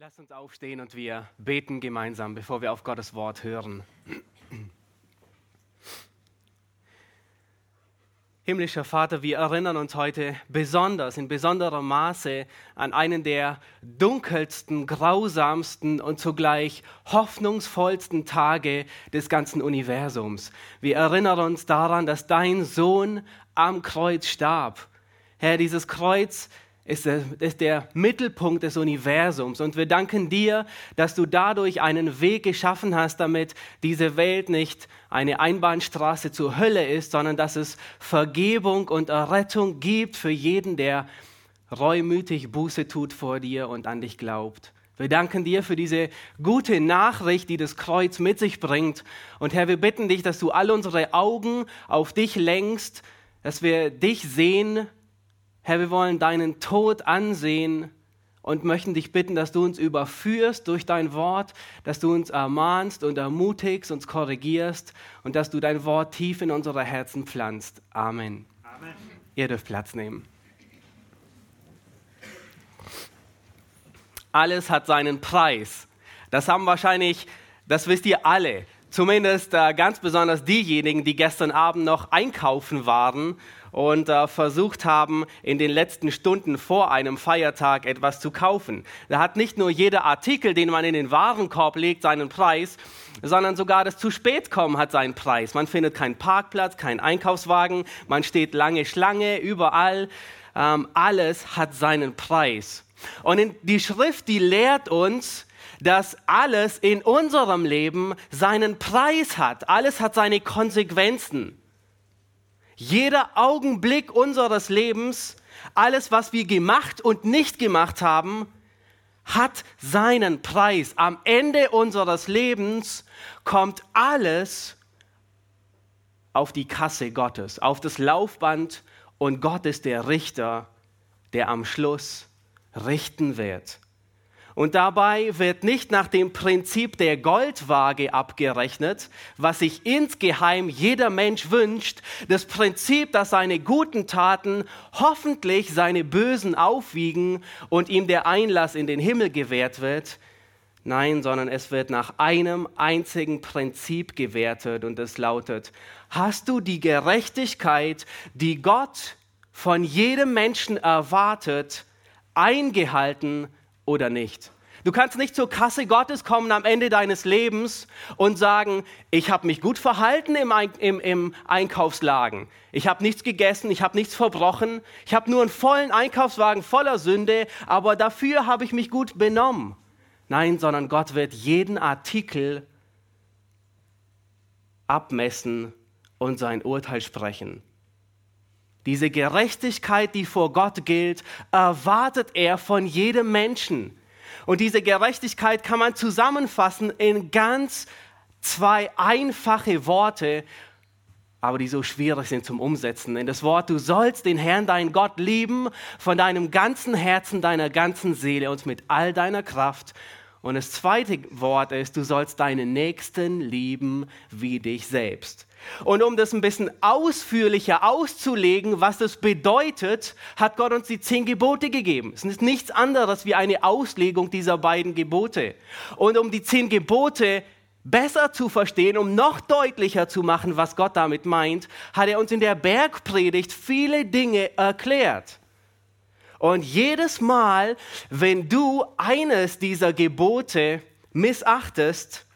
Lass uns aufstehen und wir beten gemeinsam, bevor wir auf Gottes Wort hören. Himmlischer Vater, wir erinnern uns heute besonders, in besonderem Maße an einen der dunkelsten, grausamsten und zugleich hoffnungsvollsten Tage des ganzen Universums. Wir erinnern uns daran, dass dein Sohn am Kreuz starb. Herr, dieses Kreuz ist der, ist der Mittelpunkt des Universums. Und wir danken dir, dass du dadurch einen Weg geschaffen hast, damit diese Welt nicht eine Einbahnstraße zur Hölle ist, sondern dass es Vergebung und Errettung gibt für jeden, der reumütig Buße tut vor dir und an dich glaubt. Wir danken dir für diese gute Nachricht, die das Kreuz mit sich bringt. Und Herr, wir bitten dich, dass du all unsere Augen auf dich lenkst, dass wir dich sehen Herr, wir wollen deinen Tod ansehen und möchten dich bitten, dass du uns überführst durch dein Wort, dass du uns ermahnst und ermutigst, uns korrigierst und dass du dein Wort tief in unsere Herzen pflanzt. Amen. Amen. Ihr dürft Platz nehmen. Alles hat seinen Preis. Das haben wahrscheinlich, das wisst ihr alle. Zumindest äh, ganz besonders diejenigen, die gestern Abend noch einkaufen waren und äh, versucht haben, in den letzten Stunden vor einem Feiertag etwas zu kaufen. Da hat nicht nur jeder Artikel, den man in den Warenkorb legt, seinen Preis, sondern sogar das zu spät kommen hat seinen Preis. Man findet keinen Parkplatz, keinen Einkaufswagen, man steht lange Schlange, überall. Ähm, alles hat seinen Preis. Und die Schrift, die lehrt uns, dass alles in unserem Leben seinen Preis hat. Alles hat seine Konsequenzen. Jeder Augenblick unseres Lebens, alles, was wir gemacht und nicht gemacht haben, hat seinen Preis. Am Ende unseres Lebens kommt alles auf die Kasse Gottes, auf das Laufband und Gott ist der Richter, der am Schluss richten wird. Und dabei wird nicht nach dem Prinzip der Goldwaage abgerechnet, was sich insgeheim jeder Mensch wünscht, das Prinzip, dass seine guten Taten hoffentlich seine bösen aufwiegen und ihm der Einlass in den Himmel gewährt wird. Nein, sondern es wird nach einem einzigen Prinzip gewertet und es lautet, hast du die Gerechtigkeit, die Gott von jedem Menschen erwartet, eingehalten, oder nicht. Du kannst nicht zur Kasse Gottes kommen am Ende deines Lebens und sagen, ich habe mich gut verhalten im, im, im Einkaufslagen. Ich habe nichts gegessen, ich habe nichts verbrochen, ich habe nur einen vollen Einkaufswagen voller Sünde, aber dafür habe ich mich gut benommen. Nein, sondern Gott wird jeden Artikel abmessen und sein Urteil sprechen. Diese Gerechtigkeit, die vor Gott gilt, erwartet er von jedem Menschen. Und diese Gerechtigkeit kann man zusammenfassen in ganz zwei einfache Worte, aber die so schwierig sind zum Umsetzen. In das Wort, du sollst den Herrn, deinen Gott lieben von deinem ganzen Herzen, deiner ganzen Seele und mit all deiner Kraft. Und das zweite Wort ist, du sollst deinen Nächsten lieben wie dich selbst. Und um das ein bisschen ausführlicher auszulegen, was das bedeutet, hat Gott uns die zehn Gebote gegeben. Es ist nichts anderes wie eine Auslegung dieser beiden Gebote. Und um die zehn Gebote besser zu verstehen, um noch deutlicher zu machen, was Gott damit meint, hat er uns in der Bergpredigt viele Dinge erklärt. Und jedes Mal, wenn du eines dieser Gebote missachtest,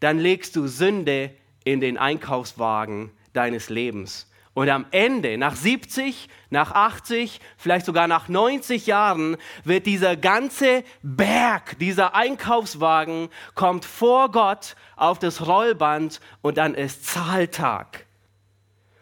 dann legst du Sünde in den Einkaufswagen deines Lebens. Und am Ende, nach 70, nach 80, vielleicht sogar nach 90 Jahren, wird dieser ganze Berg, dieser Einkaufswagen, kommt vor Gott auf das Rollband und dann ist Zahltag.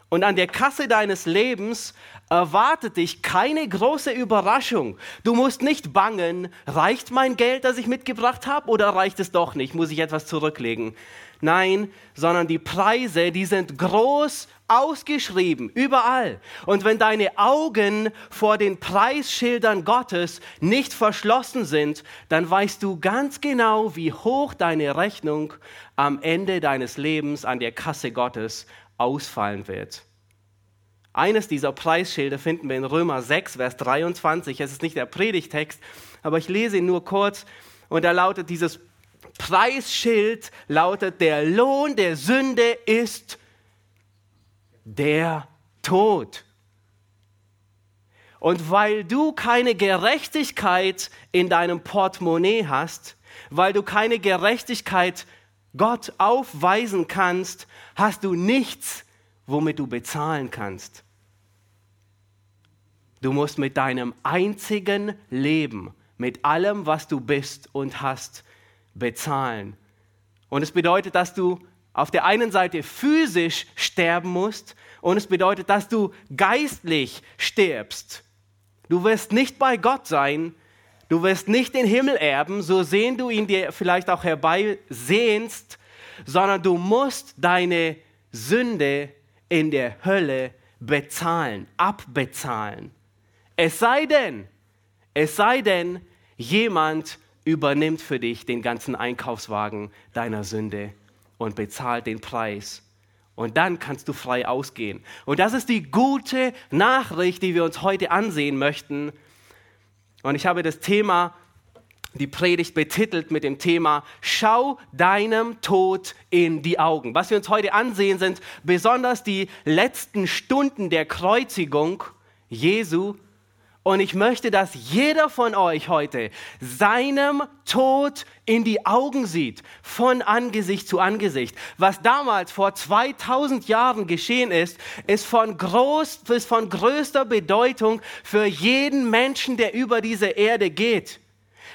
Und an der Kasse deines Lebens erwartet dich keine große Überraschung. Du musst nicht bangen, reicht mein Geld, das ich mitgebracht habe, oder reicht es doch nicht? Muss ich etwas zurücklegen? Nein, sondern die Preise, die sind groß ausgeschrieben, überall. Und wenn deine Augen vor den Preisschildern Gottes nicht verschlossen sind, dann weißt du ganz genau, wie hoch deine Rechnung am Ende deines Lebens an der Kasse Gottes ausfallen wird. Eines dieser Preisschilder finden wir in Römer 6, Vers 23. Es ist nicht der Predigtext, aber ich lese ihn nur kurz. Und da lautet dieses Preisschild, lautet, der Lohn der Sünde ist der Tod. Und weil du keine Gerechtigkeit in deinem Portemonnaie hast, weil du keine Gerechtigkeit Gott aufweisen kannst, hast du nichts, womit du bezahlen kannst. Du musst mit deinem einzigen Leben, mit allem, was du bist und hast, bezahlen. Und es bedeutet, dass du auf der einen Seite physisch sterben musst und es bedeutet, dass du geistlich stirbst. Du wirst nicht bei Gott sein, du wirst nicht den Himmel erben, so sehen du ihn dir vielleicht auch herbeisehnst, sondern du musst deine Sünde in der Hölle bezahlen, abbezahlen. Es sei denn, es sei denn, jemand übernimmt für dich den ganzen Einkaufswagen deiner Sünde und bezahlt den Preis. Und dann kannst du frei ausgehen. Und das ist die gute Nachricht, die wir uns heute ansehen möchten. Und ich habe das Thema, die Predigt betitelt mit dem Thema Schau deinem Tod in die Augen. Was wir uns heute ansehen, sind besonders die letzten Stunden der Kreuzigung Jesu und ich möchte, dass jeder von euch heute seinem Tod in die Augen sieht, von Angesicht zu Angesicht. Was damals vor 2000 Jahren geschehen ist, ist von, groß, ist von größter Bedeutung für jeden Menschen, der über diese Erde geht.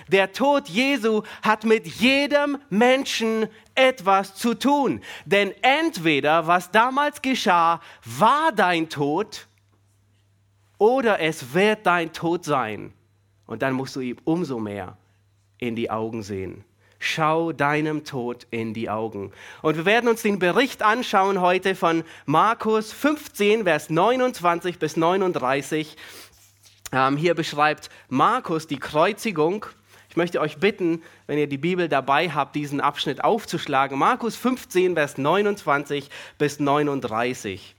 Der Tod Jesu hat mit jedem Menschen etwas zu tun. Denn entweder, was damals geschah, war dein Tod, oder es wird dein Tod sein. Und dann musst du ihm umso mehr in die Augen sehen. Schau deinem Tod in die Augen. Und wir werden uns den Bericht anschauen heute von Markus 15, Vers 29 bis 39. Ähm, hier beschreibt Markus die Kreuzigung. Ich möchte euch bitten, wenn ihr die Bibel dabei habt, diesen Abschnitt aufzuschlagen. Markus 15, Vers 29 bis 39.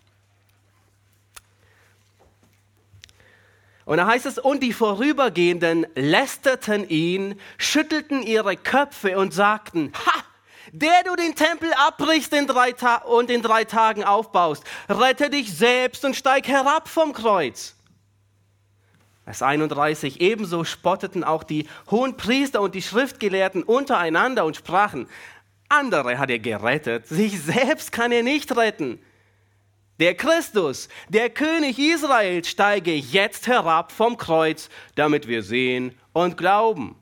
Und da heißt es, und die Vorübergehenden lästerten ihn, schüttelten ihre Köpfe und sagten, ha, der du den Tempel abbrichst in drei und in drei Tagen aufbaust, rette dich selbst und steig herab vom Kreuz. Vers 31, ebenso spotteten auch die hohen Priester und die Schriftgelehrten untereinander und sprachen, andere hat er gerettet, sich selbst kann er nicht retten. Der Christus, der König Israels, steige jetzt herab vom Kreuz, damit wir sehen und glauben.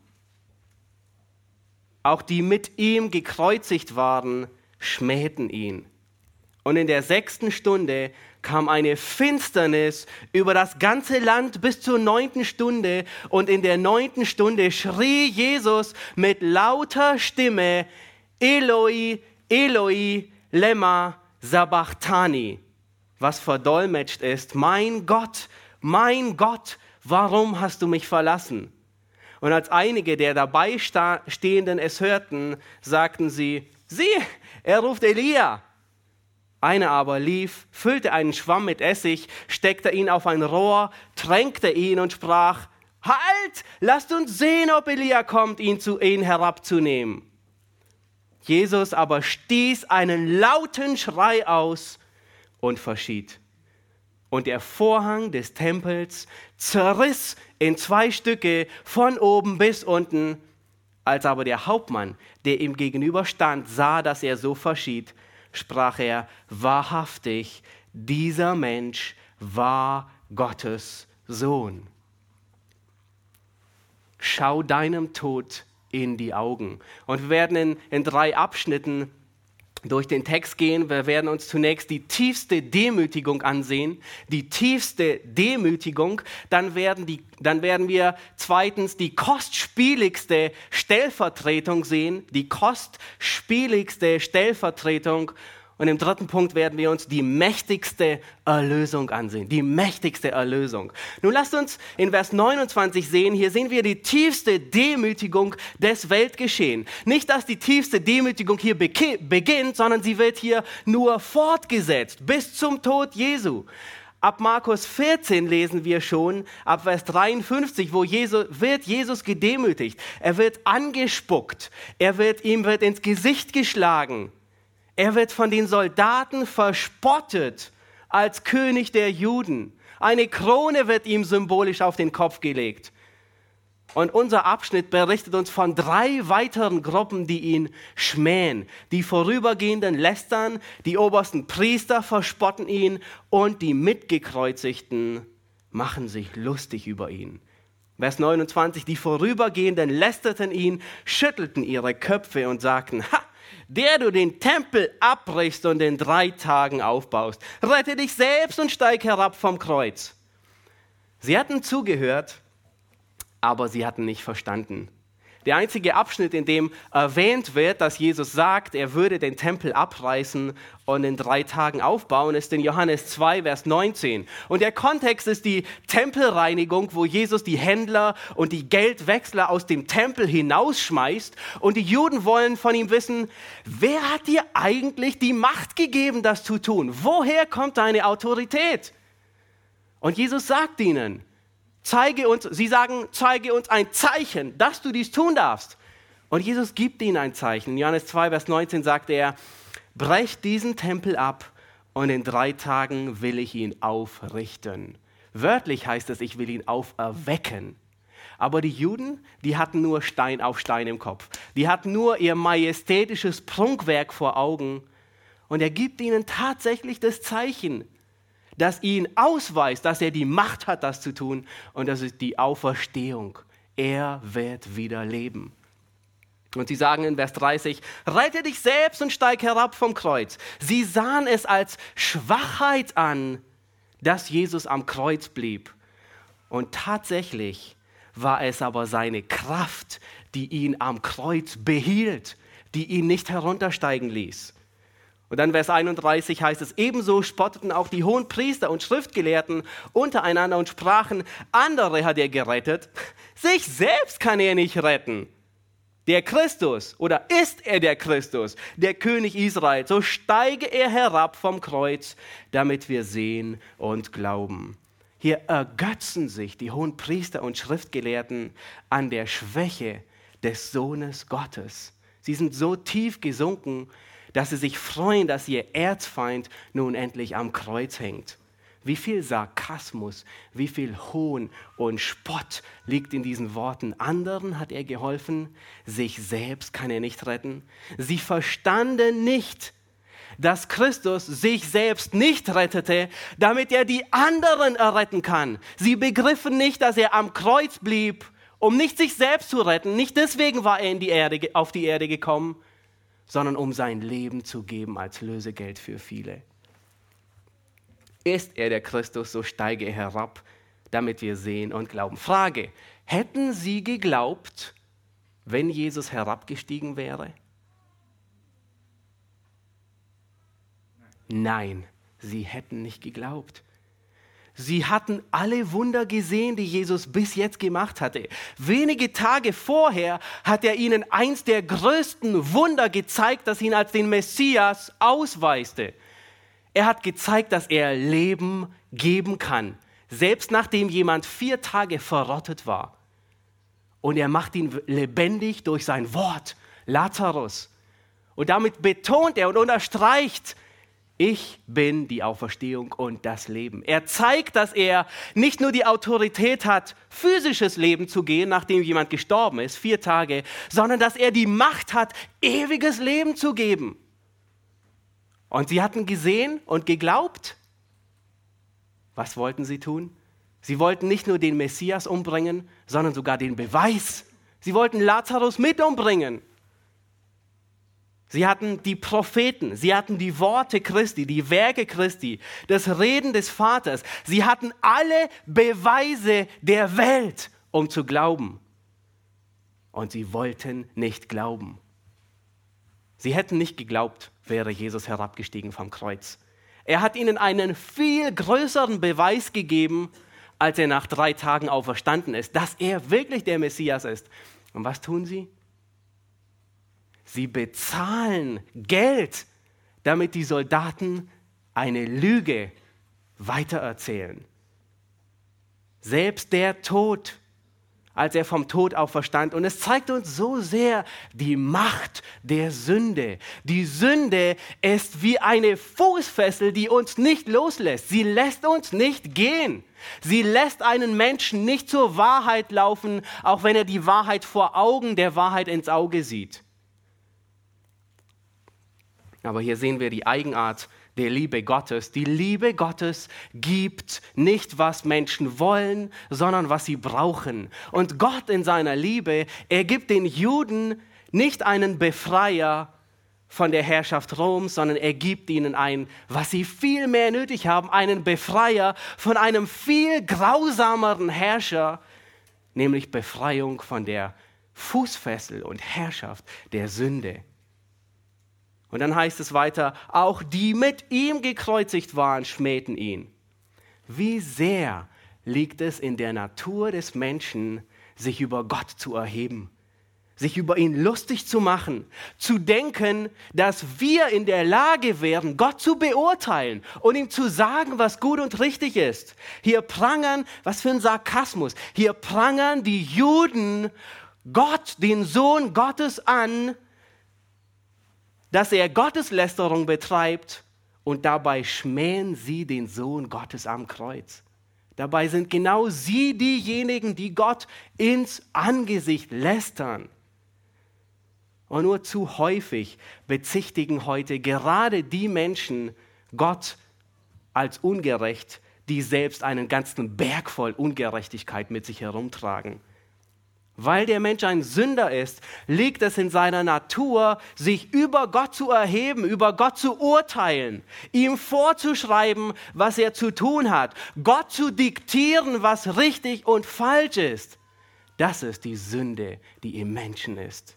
Auch die mit ihm gekreuzigt waren, schmähten ihn. Und in der sechsten Stunde kam eine Finsternis über das ganze Land bis zur neunten Stunde. Und in der neunten Stunde schrie Jesus mit lauter Stimme, Eloi, Eloi, lema sabachthani was verdolmetscht ist, mein Gott, mein Gott, warum hast du mich verlassen? Und als einige der dabei Stehenden es hörten, sagten sie, sieh, er ruft Elia. Einer aber lief, füllte einen Schwamm mit Essig, steckte ihn auf ein Rohr, tränkte ihn und sprach, Halt, lasst uns sehen, ob Elia kommt, ihn zu ihn herabzunehmen. Jesus aber stieß einen lauten Schrei aus und verschied. Und der Vorhang des Tempels zerriss in zwei Stücke von oben bis unten. Als aber der Hauptmann, der ihm gegenüber stand, sah, dass er so verschied, sprach er, wahrhaftig, dieser Mensch war Gottes Sohn. Schau deinem Tod in die Augen. Und wir werden in, in drei Abschnitten durch den Text gehen. Wir werden uns zunächst die tiefste Demütigung ansehen, die tiefste Demütigung. Dann werden, die, dann werden wir zweitens die kostspieligste Stellvertretung sehen, die kostspieligste Stellvertretung. Und im dritten Punkt werden wir uns die mächtigste Erlösung ansehen. Die mächtigste Erlösung. Nun lasst uns in Vers 29 sehen, hier sehen wir die tiefste Demütigung des Weltgeschehen. Nicht, dass die tiefste Demütigung hier beginnt, sondern sie wird hier nur fortgesetzt bis zum Tod Jesu. Ab Markus 14 lesen wir schon, ab Vers 53, wo Jesus, wird Jesus gedemütigt. Er wird angespuckt. Er wird, ihm wird ins Gesicht geschlagen. Er wird von den Soldaten verspottet als König der Juden. Eine Krone wird ihm symbolisch auf den Kopf gelegt. Und unser Abschnitt berichtet uns von drei weiteren Gruppen, die ihn schmähen. Die Vorübergehenden lästern, die obersten Priester verspotten ihn und die Mitgekreuzigten machen sich lustig über ihn. Vers 29, die Vorübergehenden lästerten ihn, schüttelten ihre Köpfe und sagten, ha, der du den Tempel abbrichst und in drei Tagen aufbaust, rette dich selbst und steig herab vom Kreuz. Sie hatten zugehört, aber sie hatten nicht verstanden. Der einzige Abschnitt, in dem erwähnt wird, dass Jesus sagt, er würde den Tempel abreißen und in drei Tagen aufbauen, ist in Johannes 2, Vers 19. Und der Kontext ist die Tempelreinigung, wo Jesus die Händler und die Geldwechsler aus dem Tempel hinausschmeißt. Und die Juden wollen von ihm wissen, wer hat dir eigentlich die Macht gegeben, das zu tun? Woher kommt deine Autorität? Und Jesus sagt ihnen, zeige uns, sie sagen, zeige uns ein Zeichen, dass du dies tun darfst. Und Jesus gibt ihnen ein Zeichen. In Johannes 2, Vers 19 sagt er, brecht diesen Tempel ab und in drei Tagen will ich ihn aufrichten. Wörtlich heißt es, ich will ihn auferwecken. Aber die Juden, die hatten nur Stein auf Stein im Kopf. Die hatten nur ihr majestätisches Prunkwerk vor Augen. Und er gibt ihnen tatsächlich das Zeichen das ihn ausweist, dass er die Macht hat, das zu tun. Und das ist die Auferstehung. Er wird wieder leben. Und sie sagen in Vers 30, rette dich selbst und steig herab vom Kreuz. Sie sahen es als Schwachheit an, dass Jesus am Kreuz blieb. Und tatsächlich war es aber seine Kraft, die ihn am Kreuz behielt, die ihn nicht heruntersteigen ließ. Und dann Vers 31 heißt es, ebenso spotteten auch die hohen Priester und Schriftgelehrten untereinander und sprachen, andere hat er gerettet, sich selbst kann er nicht retten. Der Christus oder ist er der Christus, der König Israel, so steige er herab vom Kreuz, damit wir sehen und glauben. Hier ergötzen sich die hohen Priester und Schriftgelehrten an der Schwäche des Sohnes Gottes. Sie sind so tief gesunken, dass sie sich freuen, dass ihr Erzfeind nun endlich am Kreuz hängt. Wie viel Sarkasmus, wie viel Hohn und Spott liegt in diesen Worten. Anderen hat er geholfen, sich selbst kann er nicht retten. Sie verstanden nicht, dass Christus sich selbst nicht rettete, damit er die anderen erretten kann. Sie begriffen nicht, dass er am Kreuz blieb, um nicht sich selbst zu retten. Nicht deswegen war er die Erde, auf die Erde gekommen, sondern um sein Leben zu geben als Lösegeld für viele. Ist er der Christus, so steige er herab, damit wir sehen und glauben. Frage, hätten Sie geglaubt, wenn Jesus herabgestiegen wäre? Nein, sie hätten nicht geglaubt. Sie hatten alle Wunder gesehen, die Jesus bis jetzt gemacht hatte. Wenige Tage vorher hat er ihnen eins der größten Wunder gezeigt, das ihn als den Messias ausweiste. Er hat gezeigt, dass er Leben geben kann, selbst nachdem jemand vier Tage verrottet war. Und er macht ihn lebendig durch sein Wort, Lazarus. Und damit betont er und unterstreicht, ich bin die Auferstehung und das Leben. Er zeigt, dass er nicht nur die Autorität hat, physisches Leben zu gehen, nachdem jemand gestorben ist, vier Tage, sondern dass er die Macht hat, ewiges Leben zu geben. Und sie hatten gesehen und geglaubt. Was wollten sie tun? Sie wollten nicht nur den Messias umbringen, sondern sogar den Beweis. Sie wollten Lazarus mit umbringen. Sie hatten die Propheten, sie hatten die Worte Christi, die Werke Christi, das Reden des Vaters. Sie hatten alle Beweise der Welt, um zu glauben. Und sie wollten nicht glauben. Sie hätten nicht geglaubt, wäre Jesus herabgestiegen vom Kreuz. Er hat ihnen einen viel größeren Beweis gegeben, als er nach drei Tagen auferstanden ist, dass er wirklich der Messias ist. Und was tun sie? Sie bezahlen Geld, damit die Soldaten eine Lüge weitererzählen. Selbst der Tod als er vom Tod auferstand. Und es zeigt uns so sehr die Macht der Sünde. Die Sünde ist wie eine Fußfessel, die uns nicht loslässt. Sie lässt uns nicht gehen. Sie lässt einen Menschen nicht zur Wahrheit laufen, auch wenn er die Wahrheit vor Augen der Wahrheit ins Auge sieht. Aber hier sehen wir die Eigenart der Liebe Gottes. Die Liebe Gottes gibt nicht, was Menschen wollen, sondern was sie brauchen. Und Gott in seiner Liebe, er gibt den Juden nicht einen Befreier von der Herrschaft Roms, sondern er gibt ihnen ein, was sie viel mehr nötig haben, einen Befreier von einem viel grausameren Herrscher, nämlich Befreiung von der Fußfessel und Herrschaft der Sünde. Und dann heißt es weiter, auch die mit ihm gekreuzigt waren, schmähten ihn. Wie sehr liegt es in der Natur des Menschen, sich über Gott zu erheben, sich über ihn lustig zu machen, zu denken, dass wir in der Lage wären, Gott zu beurteilen und ihm zu sagen, was gut und richtig ist. Hier prangern, was für ein Sarkasmus, hier prangern die Juden Gott, den Sohn Gottes an, dass er Gotteslästerung betreibt und dabei schmähen sie den Sohn Gottes am Kreuz. Dabei sind genau sie diejenigen, die Gott ins Angesicht lästern. Und nur zu häufig bezichtigen heute gerade die Menschen Gott als ungerecht, die selbst einen ganzen Berg voll Ungerechtigkeit mit sich herumtragen. Weil der Mensch ein Sünder ist, liegt es in seiner Natur, sich über Gott zu erheben, über Gott zu urteilen, ihm vorzuschreiben, was er zu tun hat, Gott zu diktieren, was richtig und falsch ist. Das ist die Sünde, die im Menschen ist.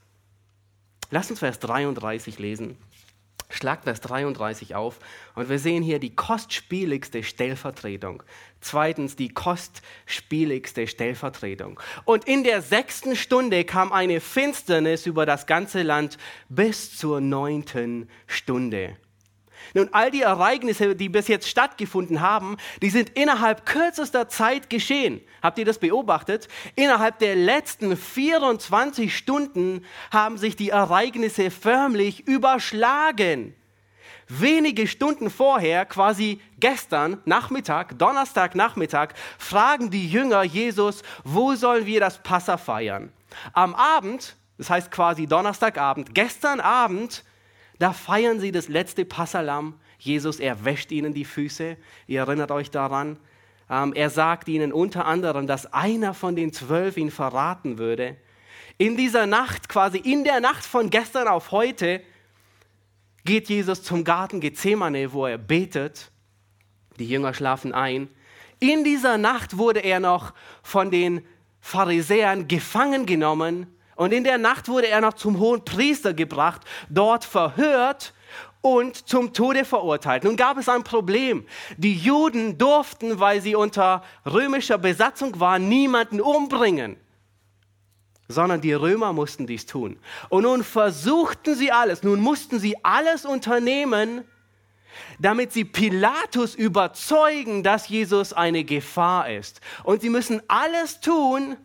Lass uns Vers 33 lesen. Schlag Vers 33 auf und wir sehen hier die kostspieligste Stellvertretung. Zweitens die kostspieligste Stellvertretung. Und in der sechsten Stunde kam eine Finsternis über das ganze Land bis zur neunten Stunde. Nun, all die Ereignisse, die bis jetzt stattgefunden haben, die sind innerhalb kürzester Zeit geschehen. Habt ihr das beobachtet? Innerhalb der letzten 24 Stunden haben sich die Ereignisse förmlich überschlagen. Wenige Stunden vorher, quasi gestern Nachmittag, Donnerstag Nachmittag, fragen die Jünger Jesus, wo sollen wir das Passa feiern? Am Abend, das heißt quasi Donnerstagabend, gestern Abend, da feiern sie das letzte Passalam. Jesus, er wäscht ihnen die Füße. Ihr erinnert euch daran. Ähm, er sagt ihnen unter anderem, dass einer von den zwölf ihn verraten würde. In dieser Nacht, quasi in der Nacht von gestern auf heute, geht Jesus zum Garten Gethsemane, wo er betet. Die Jünger schlafen ein. In dieser Nacht wurde er noch von den Pharisäern gefangen genommen und in der Nacht wurde er noch zum hohen Priester gebracht, dort verhört und zum Tode verurteilt. Nun gab es ein Problem. Die Juden durften, weil sie unter römischer Besatzung waren, niemanden umbringen, sondern die Römer mussten dies tun. Und nun versuchten sie alles, nun mussten sie alles unternehmen, damit sie Pilatus überzeugen, dass Jesus eine Gefahr ist. Und sie müssen alles tun,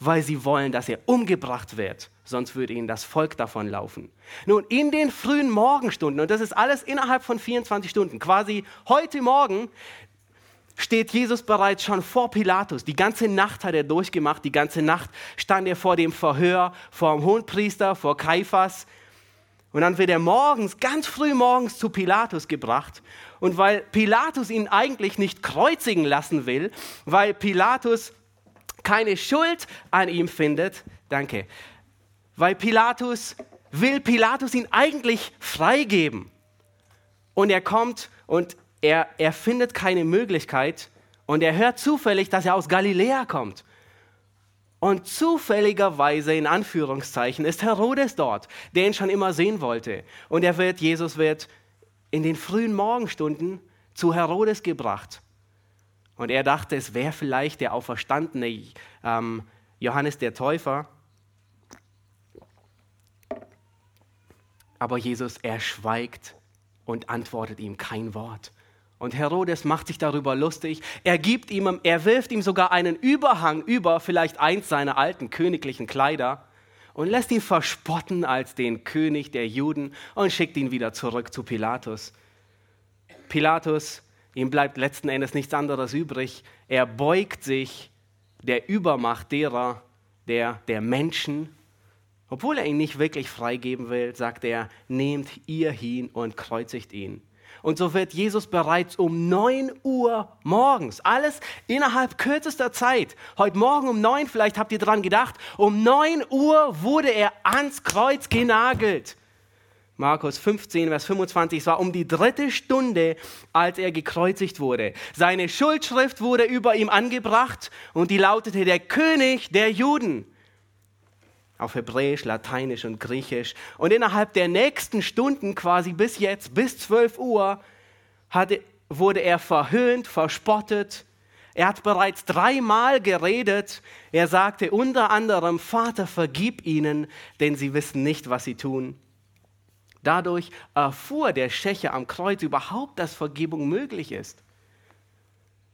weil sie wollen, dass er umgebracht wird, sonst würde ihnen das Volk davonlaufen. Nun, in den frühen Morgenstunden, und das ist alles innerhalb von 24 Stunden, quasi heute Morgen, steht Jesus bereits schon vor Pilatus. Die ganze Nacht hat er durchgemacht, die ganze Nacht stand er vor dem Verhör, vor dem Hohenpriester, vor Kaiphas. Und dann wird er morgens, ganz früh morgens zu Pilatus gebracht. Und weil Pilatus ihn eigentlich nicht kreuzigen lassen will, weil Pilatus keine Schuld an ihm findet, danke, weil Pilatus will Pilatus ihn eigentlich freigeben. Und er kommt und er, er findet keine Möglichkeit und er hört zufällig, dass er aus Galiläa kommt. Und zufälligerweise, in Anführungszeichen, ist Herodes dort, der ihn schon immer sehen wollte. Und er wird, Jesus wird in den frühen Morgenstunden zu Herodes gebracht. Und er dachte, es wäre vielleicht der auferstandene ähm, Johannes der Täufer. Aber Jesus, er schweigt und antwortet ihm kein Wort. Und Herodes macht sich darüber lustig. Er gibt ihm, er wirft ihm sogar einen Überhang über vielleicht eins seiner alten königlichen Kleider und lässt ihn verspotten als den König der Juden und schickt ihn wieder zurück zu Pilatus. Pilatus, ihm bleibt letzten Endes nichts anderes übrig. Er beugt sich der Übermacht derer, der, der Menschen. Obwohl er ihn nicht wirklich freigeben will, sagt er, nehmt ihr hin und kreuzigt ihn. Und so wird Jesus bereits um 9 Uhr morgens, alles innerhalb kürzester Zeit, heute Morgen um 9, vielleicht habt ihr dran gedacht, um 9 Uhr wurde er ans Kreuz genagelt. Markus 15, Vers 25, es war um die dritte Stunde, als er gekreuzigt wurde. Seine Schuldschrift wurde über ihm angebracht und die lautete der König der Juden auf Hebräisch, Lateinisch und Griechisch. Und innerhalb der nächsten Stunden, quasi bis jetzt, bis 12 Uhr, hatte, wurde er verhöhnt, verspottet. Er hat bereits dreimal geredet. Er sagte unter anderem, Vater, vergib ihnen, denn sie wissen nicht, was sie tun. Dadurch erfuhr der Schächer am Kreuz überhaupt, dass Vergebung möglich ist.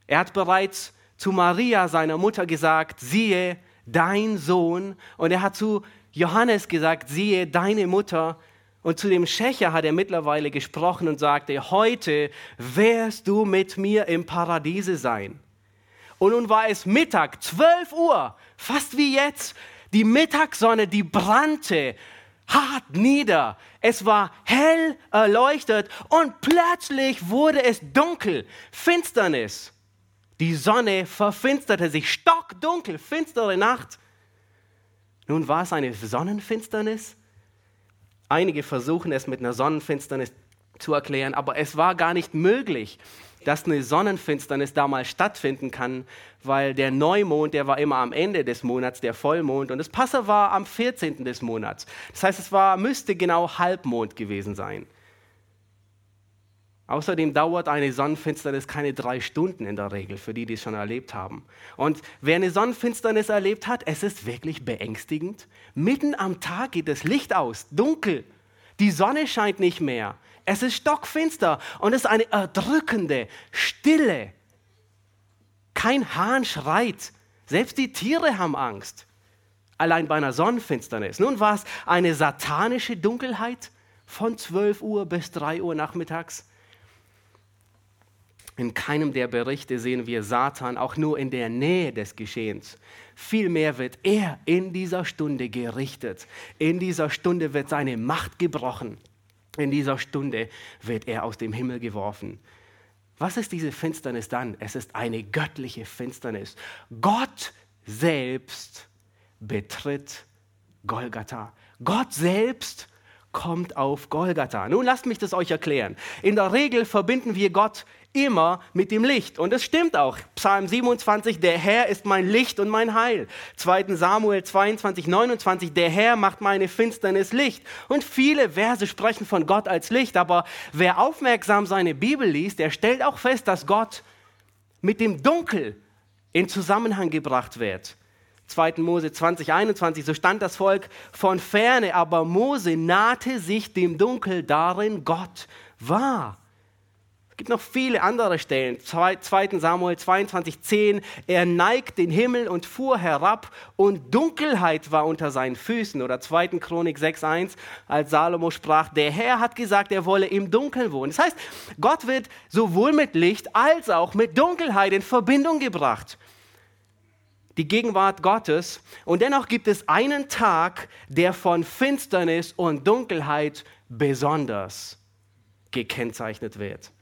Er hat bereits zu Maria, seiner Mutter, gesagt, siehe, dein Sohn. Und er hat zu Johannes gesagt, siehe, deine Mutter. Und zu dem Schächer hat er mittlerweile gesprochen und sagte, heute wirst du mit mir im Paradiese sein. Und nun war es Mittag, 12 Uhr, fast wie jetzt. Die Mittagssonne, die brannte hart nieder. Es war hell erleuchtet und plötzlich wurde es dunkel, Finsternis. Die Sonne verfinsterte sich, stockdunkel, finstere Nacht. Nun war es eine Sonnenfinsternis. Einige versuchen es mit einer Sonnenfinsternis zu erklären, aber es war gar nicht möglich, dass eine Sonnenfinsternis damals stattfinden kann, weil der Neumond, der war immer am Ende des Monats, der Vollmond, und das Passer war am 14. des Monats. Das heißt, es war, müsste genau Halbmond gewesen sein. Außerdem dauert eine Sonnenfinsternis keine drei Stunden in der Regel, für die, die es schon erlebt haben. Und wer eine Sonnenfinsternis erlebt hat, es ist wirklich beängstigend. Mitten am Tag geht das Licht aus, dunkel. Die Sonne scheint nicht mehr. Es ist stockfinster und es ist eine erdrückende Stille. Kein Hahn schreit. Selbst die Tiere haben Angst. Allein bei einer Sonnenfinsternis. Nun war es eine satanische Dunkelheit von 12 Uhr bis 3 Uhr nachmittags. In keinem der Berichte sehen wir Satan auch nur in der Nähe des Geschehens. Vielmehr wird er in dieser Stunde gerichtet. In dieser Stunde wird seine Macht gebrochen. In dieser Stunde wird er aus dem Himmel geworfen. Was ist diese Finsternis dann? Es ist eine göttliche Finsternis. Gott selbst betritt Golgatha. Gott selbst kommt auf Golgatha. Nun lasst mich das euch erklären. In der Regel verbinden wir Gott immer mit dem Licht. Und es stimmt auch. Psalm 27, der Herr ist mein Licht und mein Heil. 2. Samuel 22, 29, der Herr macht meine Finsternis Licht. Und viele Verse sprechen von Gott als Licht. Aber wer aufmerksam seine Bibel liest, der stellt auch fest, dass Gott mit dem Dunkel in Zusammenhang gebracht wird. 2. Mose 20, 21, so stand das Volk von ferne, aber Mose nahte sich dem Dunkel, darin Gott war. Es gibt noch viele andere Stellen. 2. Samuel 22, 10. Er neigt den Himmel und fuhr herab und Dunkelheit war unter seinen Füßen. Oder 2. Chronik 6, 1, als Salomo sprach, der Herr hat gesagt, er wolle im Dunkeln wohnen. Das heißt, Gott wird sowohl mit Licht als auch mit Dunkelheit in Verbindung gebracht. Die Gegenwart Gottes. Und dennoch gibt es einen Tag, der von Finsternis und Dunkelheit besonders gekennzeichnet wird.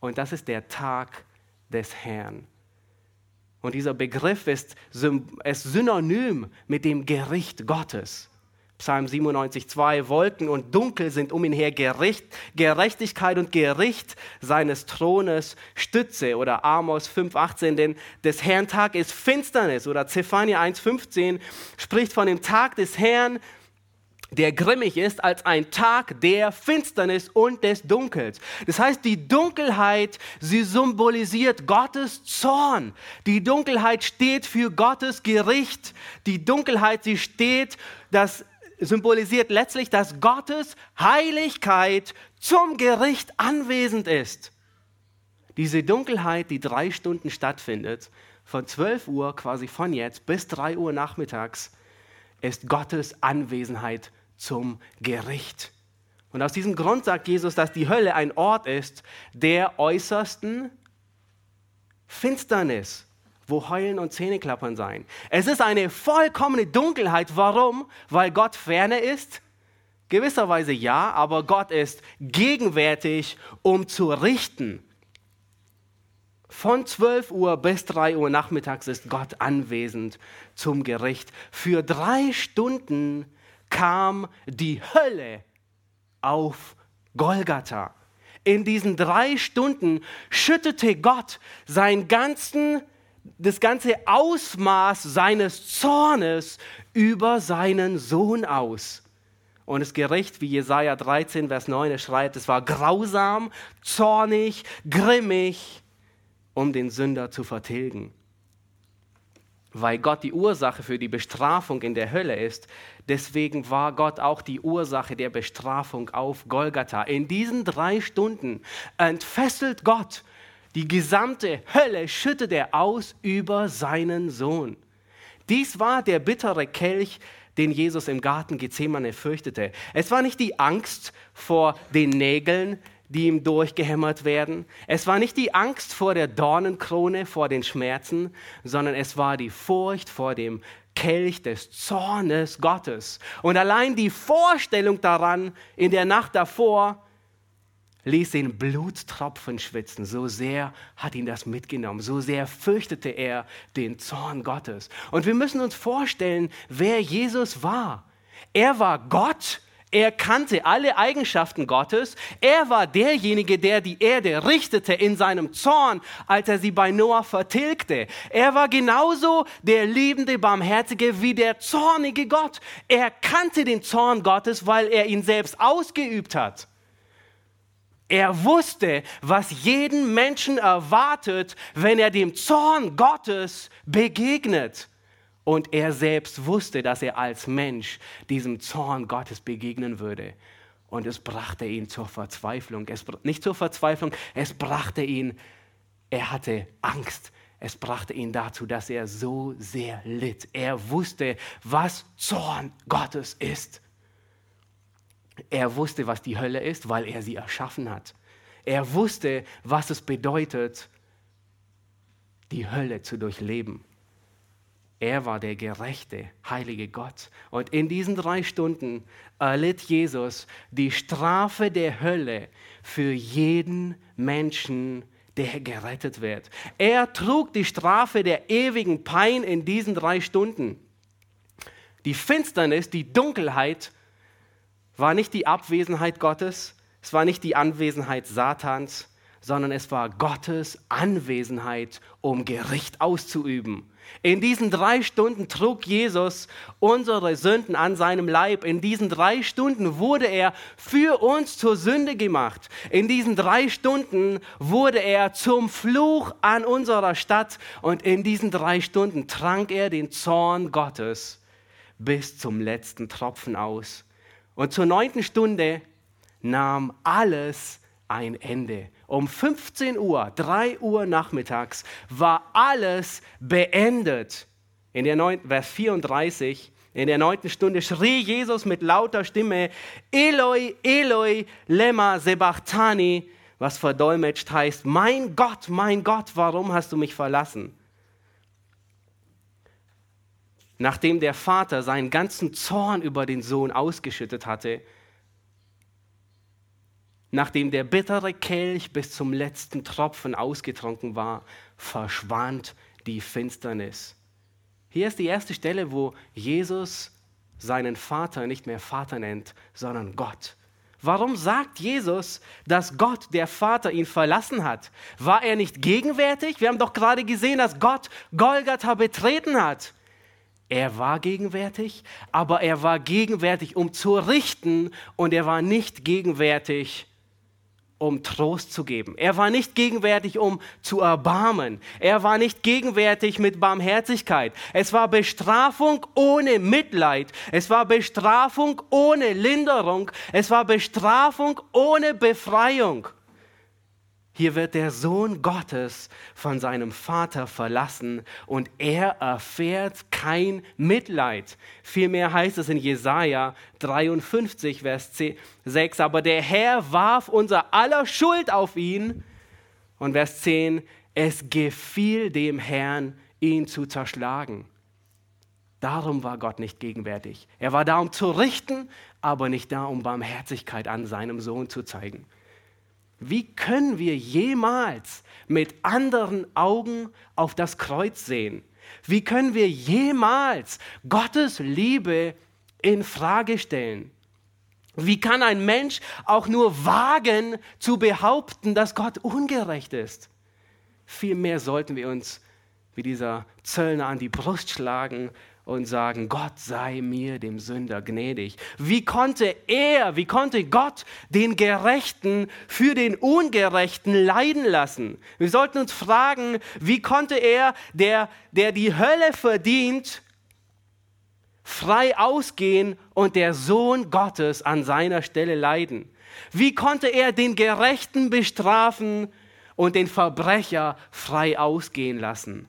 Und das ist der Tag des Herrn. Und dieser Begriff ist, ist synonym mit dem Gericht Gottes. Psalm 97, 2, Wolken und Dunkel sind um ihn her Gericht, Gerechtigkeit und Gericht seines Thrones Stütze. Oder Amos 5, 18, denn des Herrn Tag ist Finsternis. Oder Zephania 1, 15 spricht von dem Tag des Herrn, der grimmig ist als ein Tag der Finsternis und des Dunkels. Das heißt, die Dunkelheit, sie symbolisiert Gottes Zorn. Die Dunkelheit steht für Gottes Gericht. Die Dunkelheit, sie steht, das symbolisiert letztlich, dass Gottes Heiligkeit zum Gericht anwesend ist. Diese Dunkelheit, die drei Stunden stattfindet, von 12 Uhr quasi von jetzt bis 3 Uhr nachmittags, ist Gottes Anwesenheit zum Gericht. Und aus diesem Grund sagt Jesus, dass die Hölle ein Ort ist der äußersten Finsternis, wo Heulen und Zähneklappern sein. Es ist eine vollkommene Dunkelheit. Warum? Weil Gott ferne ist? Gewisserweise ja, aber Gott ist gegenwärtig, um zu richten. Von 12 Uhr bis 3 Uhr nachmittags ist Gott anwesend zum Gericht. Für drei Stunden kam die Hölle auf Golgatha. In diesen drei Stunden schüttete Gott sein ganzen, das ganze Ausmaß seines Zornes über seinen Sohn aus. Und das Gericht, wie Jesaja 13, Vers 9 schreibt, es war grausam, zornig, grimmig um den Sünder zu vertilgen. Weil Gott die Ursache für die Bestrafung in der Hölle ist, deswegen war Gott auch die Ursache der Bestrafung auf Golgatha. In diesen drei Stunden entfesselt Gott die gesamte Hölle, schüttet er aus über seinen Sohn. Dies war der bittere Kelch, den Jesus im Garten Gethsemane fürchtete. Es war nicht die Angst vor den Nägeln, die ihm durchgehämmert werden. Es war nicht die Angst vor der Dornenkrone, vor den Schmerzen, sondern es war die Furcht vor dem Kelch des Zornes Gottes. Und allein die Vorstellung daran in der Nacht davor ließ ihn Bluttropfen schwitzen. So sehr hat ihn das mitgenommen. So sehr fürchtete er den Zorn Gottes. Und wir müssen uns vorstellen, wer Jesus war. Er war Gott er kannte alle Eigenschaften Gottes. Er war derjenige, der die Erde richtete in seinem Zorn, als er sie bei Noah vertilgte. Er war genauso der liebende, barmherzige wie der zornige Gott. Er kannte den Zorn Gottes, weil er ihn selbst ausgeübt hat. Er wusste, was jeden Menschen erwartet, wenn er dem Zorn Gottes begegnet. Und er selbst wusste, dass er als Mensch diesem Zorn Gottes begegnen würde. Und es brachte ihn zur Verzweiflung. Es, nicht zur Verzweiflung, es brachte ihn, er hatte Angst. Es brachte ihn dazu, dass er so sehr litt. Er wusste, was Zorn Gottes ist. Er wusste, was die Hölle ist, weil er sie erschaffen hat. Er wusste, was es bedeutet, die Hölle zu durchleben. Er war der gerechte, heilige Gott. Und in diesen drei Stunden erlitt Jesus die Strafe der Hölle für jeden Menschen, der gerettet wird. Er trug die Strafe der ewigen Pein in diesen drei Stunden. Die Finsternis, die Dunkelheit war nicht die Abwesenheit Gottes, es war nicht die Anwesenheit Satans, sondern es war Gottes Anwesenheit, um Gericht auszuüben. In diesen drei Stunden trug Jesus unsere Sünden an seinem Leib. In diesen drei Stunden wurde er für uns zur Sünde gemacht. In diesen drei Stunden wurde er zum Fluch an unserer Stadt. Und in diesen drei Stunden trank er den Zorn Gottes bis zum letzten Tropfen aus. Und zur neunten Stunde nahm alles ein Ende. Um 15 Uhr, 3 Uhr nachmittags war alles beendet. In der 9, Vers 34, in der neunten Stunde schrie Jesus mit lauter Stimme, Eloi, Eloi, lema sebachthani, was verdolmetscht heißt, mein Gott, mein Gott, warum hast du mich verlassen? Nachdem der Vater seinen ganzen Zorn über den Sohn ausgeschüttet hatte, nachdem der bittere Kelch bis zum letzten Tropfen ausgetrunken war, verschwand die Finsternis. Hier ist die erste Stelle, wo Jesus seinen Vater nicht mehr Vater nennt, sondern Gott. Warum sagt Jesus, dass Gott, der Vater, ihn verlassen hat? War er nicht gegenwärtig? Wir haben doch gerade gesehen, dass Gott Golgatha betreten hat. Er war gegenwärtig, aber er war gegenwärtig, um zu richten und er war nicht gegenwärtig, um Trost zu geben. Er war nicht gegenwärtig, um zu erbarmen. Er war nicht gegenwärtig mit Barmherzigkeit. Es war Bestrafung ohne Mitleid. Es war Bestrafung ohne Linderung. Es war Bestrafung ohne Befreiung. Hier wird der Sohn Gottes von seinem Vater verlassen und er erfährt kein Mitleid. Vielmehr heißt es in Jesaja 53, Vers 6, aber der Herr warf unser aller Schuld auf ihn. Und Vers 10, es gefiel dem Herrn, ihn zu zerschlagen. Darum war Gott nicht gegenwärtig. Er war da, um zu richten, aber nicht da, um Barmherzigkeit an seinem Sohn zu zeigen. Wie können wir jemals mit anderen Augen auf das Kreuz sehen? Wie können wir jemals Gottes Liebe in Frage stellen? Wie kann ein Mensch auch nur wagen zu behaupten, dass Gott ungerecht ist? Vielmehr sollten wir uns wie dieser Zöllner an die Brust schlagen und sagen, Gott sei mir, dem Sünder, gnädig. Wie konnte er, wie konnte Gott den Gerechten für den Ungerechten leiden lassen? Wir sollten uns fragen, wie konnte er, der, der die Hölle verdient, frei ausgehen und der Sohn Gottes an seiner Stelle leiden? Wie konnte er den Gerechten bestrafen und den Verbrecher frei ausgehen lassen?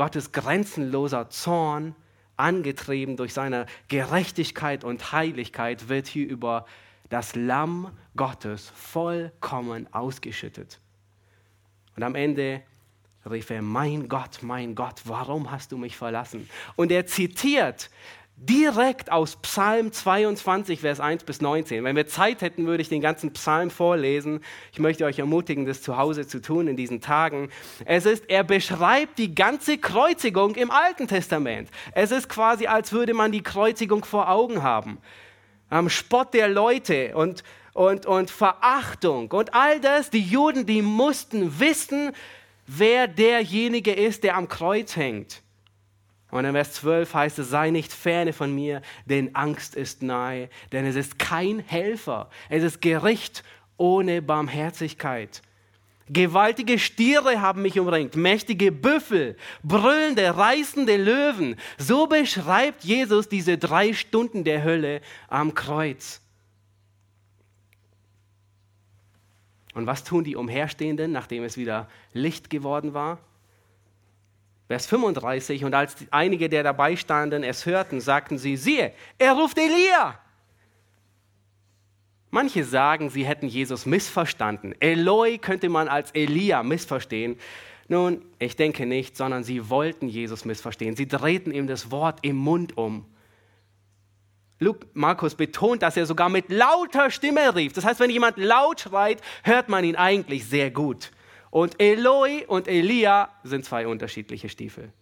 Gottes grenzenloser Zorn, angetrieben durch seine Gerechtigkeit und Heiligkeit, wird hier über das Lamm Gottes vollkommen ausgeschüttet. Und am Ende rief er, mein Gott, mein Gott, warum hast du mich verlassen? Und er zitiert direkt aus Psalm 22, Vers 1 bis 19. Wenn wir Zeit hätten, würde ich den ganzen Psalm vorlesen. Ich möchte euch ermutigen, das zu Hause zu tun in diesen Tagen. Es ist, er beschreibt die ganze Kreuzigung im Alten Testament. Es ist quasi, als würde man die Kreuzigung vor Augen haben. Am Spott der Leute und, und, und Verachtung und all das. Die Juden, die mussten wissen, wer derjenige ist, der am Kreuz hängt. Und in Vers 12 heißt es, sei nicht ferne von mir, denn Angst ist nahe, denn es ist kein Helfer, es ist Gericht ohne Barmherzigkeit. Gewaltige Stiere haben mich umringt, mächtige Büffel, brüllende, reißende Löwen. So beschreibt Jesus diese drei Stunden der Hölle am Kreuz. Und was tun die Umherstehenden, nachdem es wieder Licht geworden war? Vers 35, und als einige der dabei standen es hörten, sagten sie, siehe, er ruft Elia. Manche sagen, sie hätten Jesus missverstanden. Eloi könnte man als Elia missverstehen. Nun, ich denke nicht, sondern sie wollten Jesus missverstehen. Sie drehten ihm das Wort im Mund um. Luke, Markus betont, dass er sogar mit lauter Stimme rief. Das heißt, wenn jemand laut schreit, hört man ihn eigentlich sehr gut. Und Eloi und Elia sind zwei unterschiedliche Stiefel.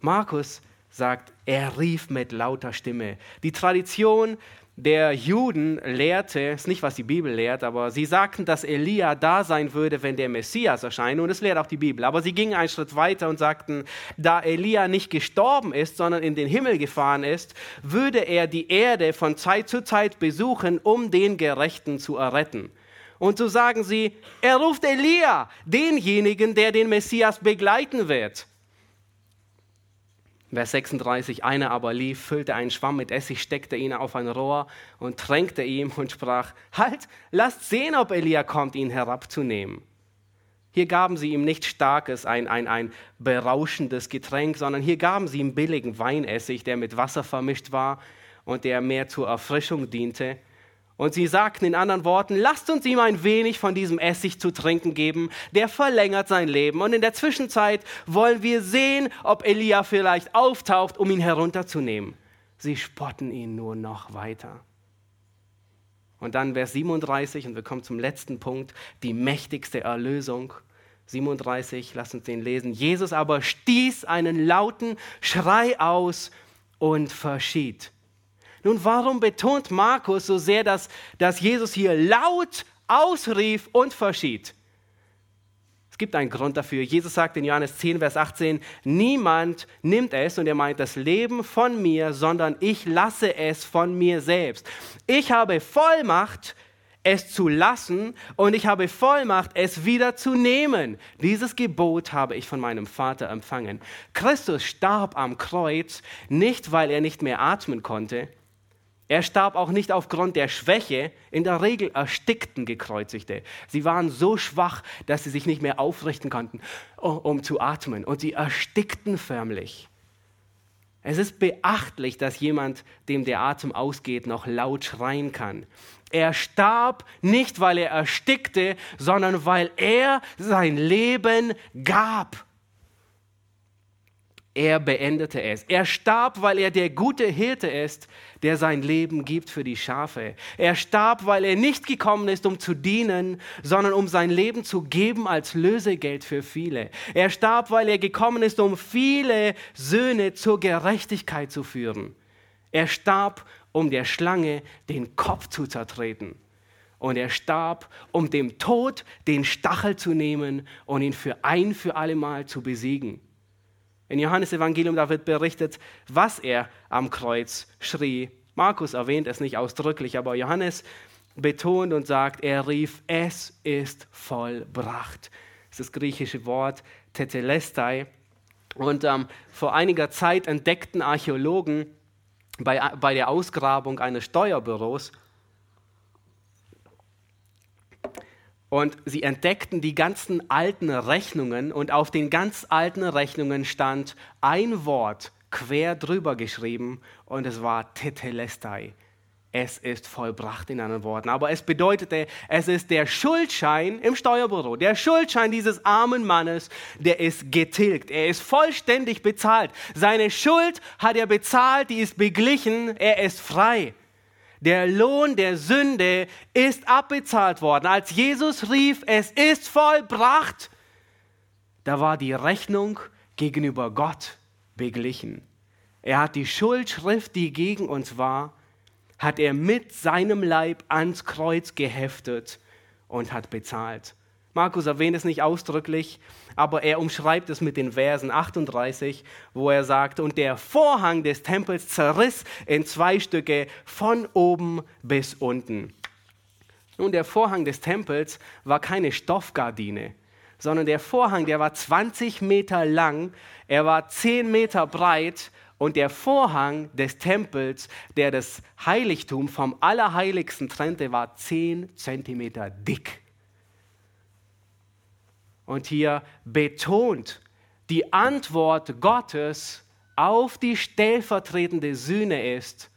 Markus sagt, er rief mit lauter Stimme. Die Tradition der Juden lehrte, ist nicht, was die Bibel lehrt, aber sie sagten, dass Elia da sein würde, wenn der Messias erscheint. Und das lehrt auch die Bibel. Aber sie gingen einen Schritt weiter und sagten, da Elia nicht gestorben ist, sondern in den Himmel gefahren ist, würde er die Erde von Zeit zu Zeit besuchen, um den Gerechten zu erretten. Und so sagen sie, er ruft Elia, denjenigen, der den Messias begleiten wird. Vers 36, einer aber lief, füllte einen Schwamm mit Essig, steckte ihn auf ein Rohr und tränkte ihm und sprach, halt, lasst sehen, ob Elia kommt, ihn herabzunehmen. Hier gaben sie ihm nicht starkes, ein, ein, ein berauschendes Getränk, sondern hier gaben sie ihm billigen Weinessig, der mit Wasser vermischt war und der mehr zur Erfrischung diente. Und sie sagten in anderen Worten, lasst uns ihm ein wenig von diesem Essig zu trinken geben, der verlängert sein Leben. Und in der Zwischenzeit wollen wir sehen, ob Elia vielleicht auftaucht, um ihn herunterzunehmen. Sie spotten ihn nur noch weiter. Und dann Vers 37, und wir kommen zum letzten Punkt, die mächtigste Erlösung. 37, lasst uns den lesen. Jesus aber stieß einen lauten Schrei aus und verschied. Nun, warum betont Markus so sehr, dass, dass Jesus hier laut ausrief und verschied? Es gibt einen Grund dafür. Jesus sagt in Johannes 10, Vers 18, niemand nimmt es, und er meint das Leben von mir, sondern ich lasse es von mir selbst. Ich habe Vollmacht, es zu lassen und ich habe Vollmacht, es wieder zu nehmen. Dieses Gebot habe ich von meinem Vater empfangen. Christus starb am Kreuz nicht, weil er nicht mehr atmen konnte, Er starb auch nicht aufgrund der Schwäche, in der Regel erstickten Gekreuzigte. Sie waren so schwach, dass sie sich nicht mehr aufrichten konnten, um zu atmen. Und sie erstickten förmlich. Es ist beachtlich, dass jemand, dem der Atem ausgeht, noch laut schreien kann. Er starb nicht, weil er erstickte, sondern weil er sein Leben gab. Er beendete es. Er starb, weil er der gute Hirte ist, der sein Leben gibt für die Schafe. Er starb, weil er nicht gekommen ist, um zu dienen, sondern um sein Leben zu geben als Lösegeld für viele. Er starb, weil er gekommen ist, um viele Söhne zur Gerechtigkeit zu führen. Er starb, um der Schlange den Kopf zu zertreten. Und er starb, um dem Tod den Stachel zu nehmen und ihn für ein für allemal zu besiegen. In Johannes Evangelium, da wird berichtet, was er am Kreuz schrie. Markus erwähnt es nicht ausdrücklich, aber Johannes betont und sagt, er rief, es ist vollbracht. Das ist das griechische Wort Tetelestai. Und ähm, vor einiger Zeit entdeckten Archäologen bei, bei der Ausgrabung eines Steuerbüros, Und sie entdeckten die ganzen alten Rechnungen und auf den ganz alten Rechnungen stand ein Wort quer drüber geschrieben und es war Tetelestai. Es ist vollbracht in anderen Worten. Aber es bedeutete, es ist der Schuldschein im Steuerbüro. Der Schuldschein dieses armen Mannes, der ist getilgt. Er ist vollständig bezahlt. Seine Schuld hat er bezahlt, die ist beglichen. Er ist frei. Der Lohn der Sünde ist abbezahlt worden. Als Jesus rief, es ist vollbracht, da war die Rechnung gegenüber Gott beglichen. Er hat die Schuldschrift, die gegen uns war, hat er mit seinem Leib ans Kreuz geheftet und hat bezahlt. Markus erwähnt es nicht ausdrücklich, aber er umschreibt es mit den Versen 38, wo er sagt, und der Vorhang des Tempels zerriss in zwei Stücke von oben bis unten. Nun, der Vorhang des Tempels war keine Stoffgardine, sondern der Vorhang, der war 20 Meter lang, er war 10 Meter breit und der Vorhang des Tempels, der das Heiligtum vom Allerheiligsten trennte, war 10 Zentimeter dick. Und hier betont die Antwort Gottes auf die stellvertretende Sühne ist,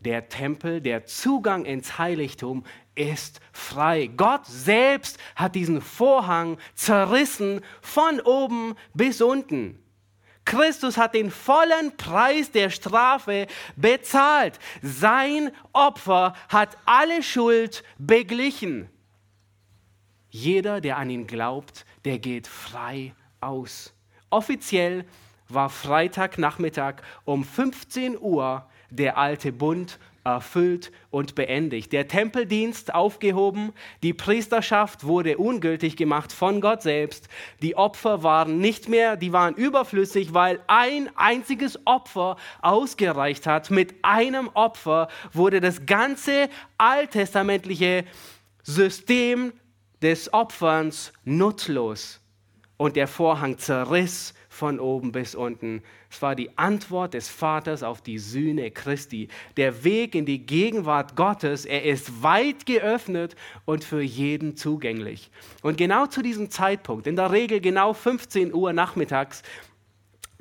der Tempel, der Zugang ins Heiligtum ist frei. Gott selbst hat diesen Vorhang zerrissen von oben bis unten. Christus hat den vollen Preis der Strafe bezahlt. Sein Opfer hat alle Schuld beglichen. Jeder, der an ihn glaubt, der geht frei aus. Offiziell war Freitagnachmittag um 15 Uhr der alte Bund erfüllt und beendigt. Der Tempeldienst aufgehoben, die Priesterschaft wurde ungültig gemacht von Gott selbst. Die Opfer waren nicht mehr, die waren überflüssig, weil ein einziges Opfer ausgereicht hat. Mit einem Opfer wurde das ganze alttestamentliche System des Opferns nutzlos und der Vorhang zerriss von oben bis unten. Es war die Antwort des Vaters auf die Sühne Christi. Der Weg in die Gegenwart Gottes, er ist weit geöffnet und für jeden zugänglich. Und genau zu diesem Zeitpunkt, in der Regel genau 15 Uhr nachmittags,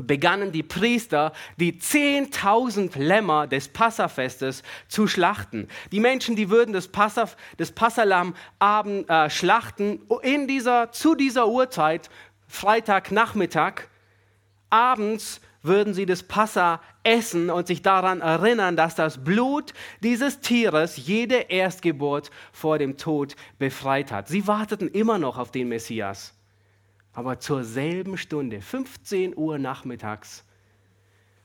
begannen die Priester, die 10.000 Lämmer des Passafestes zu schlachten. Die Menschen, die würden das, Passaf, das Passalam Abend, äh, schlachten in dieser, zu dieser Uhrzeit, Freitagnachmittag. Abends würden sie das Passa essen und sich daran erinnern, dass das Blut dieses Tieres jede Erstgeburt vor dem Tod befreit hat. Sie warteten immer noch auf den Messias. Aber zur selben Stunde, 15 Uhr nachmittags,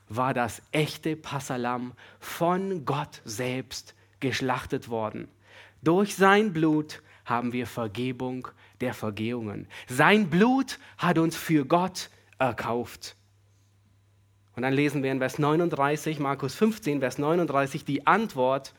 war das echte Passalam von Gott selbst geschlachtet worden. Durch sein Blut haben wir Vergebung der Vergehungen. Sein Blut hat uns für Gott erkauft. Und dann lesen wir in Vers 39, Markus 15, Vers 39, die Antwort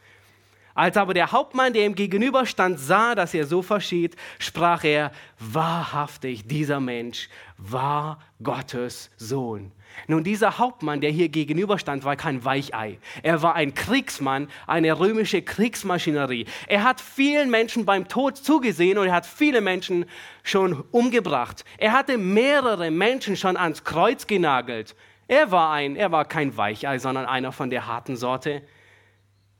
Als aber der Hauptmann, der ihm gegenüberstand, sah, dass er so verschied, sprach er, wahrhaftig, dieser Mensch war Gottes Sohn. Nun, dieser Hauptmann, der hier gegenüberstand, war kein Weichei. Er war ein Kriegsmann, eine römische Kriegsmaschinerie. Er hat vielen Menschen beim Tod zugesehen und er hat viele Menschen schon umgebracht. Er hatte mehrere Menschen schon ans Kreuz genagelt. Er war ein, er war kein Weichei, sondern einer von der harten Sorte.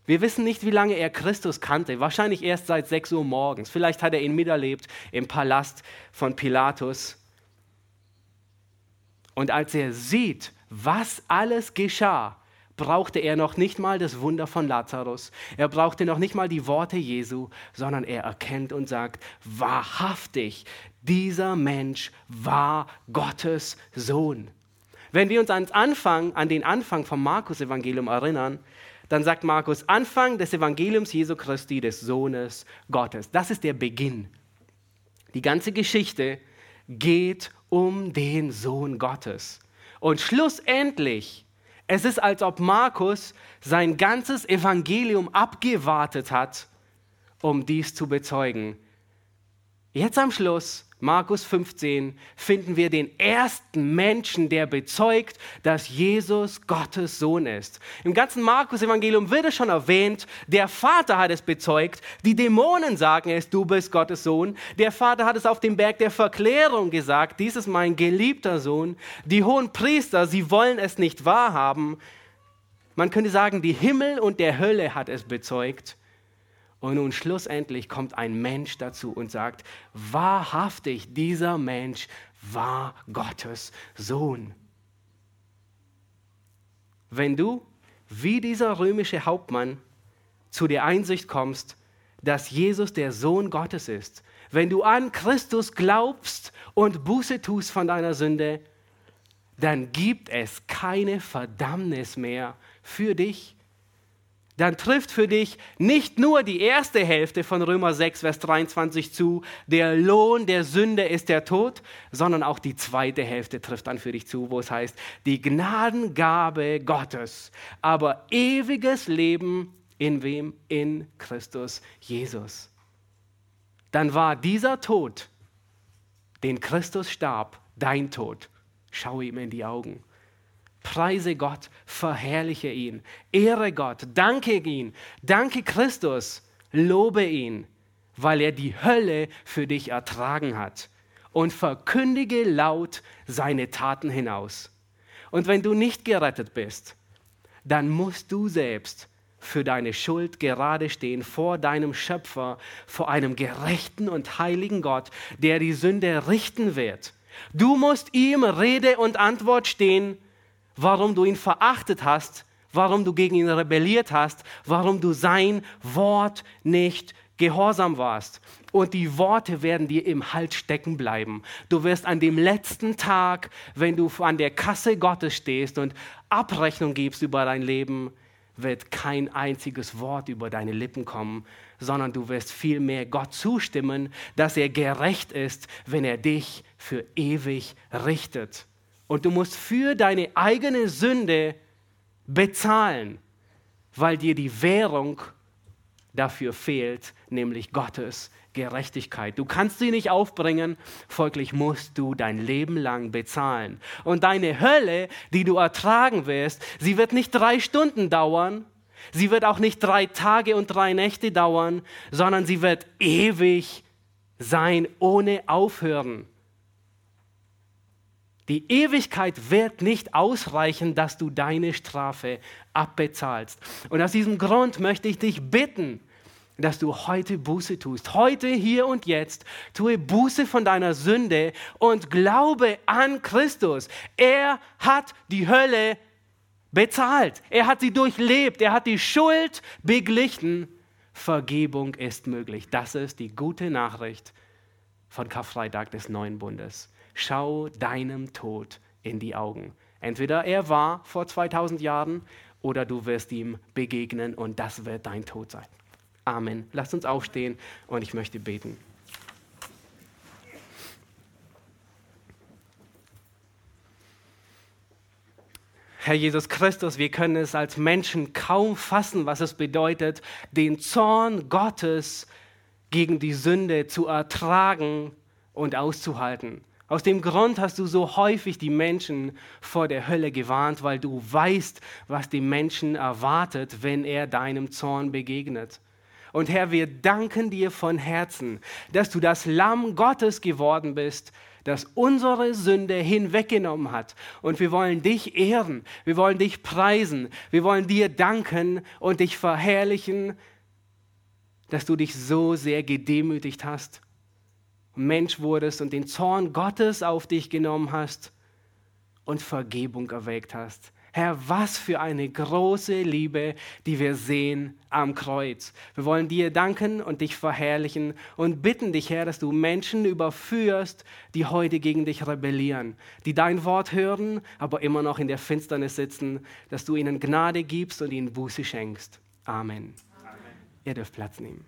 Wir wissen nicht, wie lange er Christus kannte. Wahrscheinlich erst seit 6 Uhr morgens. Vielleicht hat er ihn miterlebt im Palast von Pilatus. Und als er sieht, was alles geschah, brauchte er noch nicht mal das Wunder von Lazarus. Er brauchte noch nicht mal die Worte Jesu, sondern er erkennt und sagt, wahrhaftig, dieser Mensch war Gottes Sohn. Wenn wir uns ans Anfang, an den Anfang vom Markus-Evangelium erinnern, dann sagt Markus, Anfang des Evangeliums Jesu Christi, des Sohnes Gottes. Das ist der Beginn. Die ganze Geschichte geht um den Sohn Gottes. Und schlussendlich, es ist, als ob Markus sein ganzes Evangelium abgewartet hat, um dies zu bezeugen. Jetzt am Schluss Markus 15 finden wir den ersten Menschen, der bezeugt, dass Jesus Gottes Sohn ist. Im ganzen Markus-Evangelium wird es schon erwähnt, der Vater hat es bezeugt, die Dämonen sagen es, du bist Gottes Sohn. Der Vater hat es auf dem Berg der Verklärung gesagt, dies ist mein geliebter Sohn. Die hohen Priester, sie wollen es nicht wahrhaben. Man könnte sagen, die Himmel und der Hölle hat es bezeugt. Und nun schlussendlich kommt ein Mensch dazu und sagt, wahrhaftig, dieser Mensch war Gottes Sohn. Wenn du, wie dieser römische Hauptmann, zu der Einsicht kommst, dass Jesus der Sohn Gottes ist, wenn du an Christus glaubst und Buße tust von deiner Sünde, dann gibt es keine Verdammnis mehr für dich dann trifft für dich nicht nur die erste Hälfte von Römer 6, Vers 23 zu, der Lohn der Sünde ist der Tod, sondern auch die zweite Hälfte trifft dann für dich zu, wo es heißt, die Gnadengabe Gottes, aber ewiges Leben in wem? In Christus Jesus. Dann war dieser Tod, den Christus starb, dein Tod. Schau ihm in die Augen. Preise Gott, verherrliche ihn, ehre Gott, danke ihn, danke Christus, lobe ihn, weil er die Hölle für dich ertragen hat und verkündige laut seine Taten hinaus. Und wenn du nicht gerettet bist, dann musst du selbst für deine Schuld gerade stehen vor deinem Schöpfer, vor einem gerechten und heiligen Gott, der die Sünde richten wird. Du musst ihm Rede und Antwort stehen warum du ihn verachtet hast, warum du gegen ihn rebelliert hast, warum du sein Wort nicht gehorsam warst. Und die Worte werden dir im Hals stecken bleiben. Du wirst an dem letzten Tag, wenn du an der Kasse Gottes stehst und Abrechnung gibst über dein Leben, wird kein einziges Wort über deine Lippen kommen, sondern du wirst vielmehr Gott zustimmen, dass er gerecht ist, wenn er dich für ewig richtet und du musst für deine eigene Sünde bezahlen, weil dir die Währung dafür fehlt, nämlich Gottes Gerechtigkeit. Du kannst sie nicht aufbringen, folglich musst du dein Leben lang bezahlen. Und deine Hölle, die du ertragen wirst, sie wird nicht drei Stunden dauern, sie wird auch nicht drei Tage und drei Nächte dauern, sondern sie wird ewig sein, ohne aufhören. Die Ewigkeit wird nicht ausreichen, dass du deine Strafe abbezahlst. Und aus diesem Grund möchte ich dich bitten, dass du heute Buße tust. Heute, hier und jetzt, tue Buße von deiner Sünde und glaube an Christus. Er hat die Hölle bezahlt. Er hat sie durchlebt. Er hat die Schuld beglichen. Vergebung ist möglich. Das ist die gute Nachricht von Karfreitag des neuen Bundes schau deinem Tod in die Augen. Entweder er war vor 2000 Jahren oder du wirst ihm begegnen und das wird dein Tod sein. Amen. Lasst uns aufstehen und ich möchte beten. Herr Jesus Christus, wir können es als Menschen kaum fassen, was es bedeutet, den Zorn Gottes gegen die Sünde zu ertragen und auszuhalten. Aus dem Grund hast du so häufig die Menschen vor der Hölle gewarnt, weil du weißt, was die Menschen erwartet, wenn er deinem Zorn begegnet. Und Herr, wir danken dir von Herzen, dass du das Lamm Gottes geworden bist, das unsere Sünde hinweggenommen hat. Und wir wollen dich ehren, wir wollen dich preisen, wir wollen dir danken und dich verherrlichen, dass du dich so sehr gedemütigt hast Mensch wurdest und den Zorn Gottes auf dich genommen hast und Vergebung erweckt hast. Herr, was für eine große Liebe, die wir sehen am Kreuz. Wir wollen dir danken und dich verherrlichen und bitten dich, Herr, dass du Menschen überführst, die heute gegen dich rebellieren, die dein Wort hören, aber immer noch in der Finsternis sitzen, dass du ihnen Gnade gibst und ihnen Buße schenkst. Amen. Amen. Ihr dürft Platz nehmen.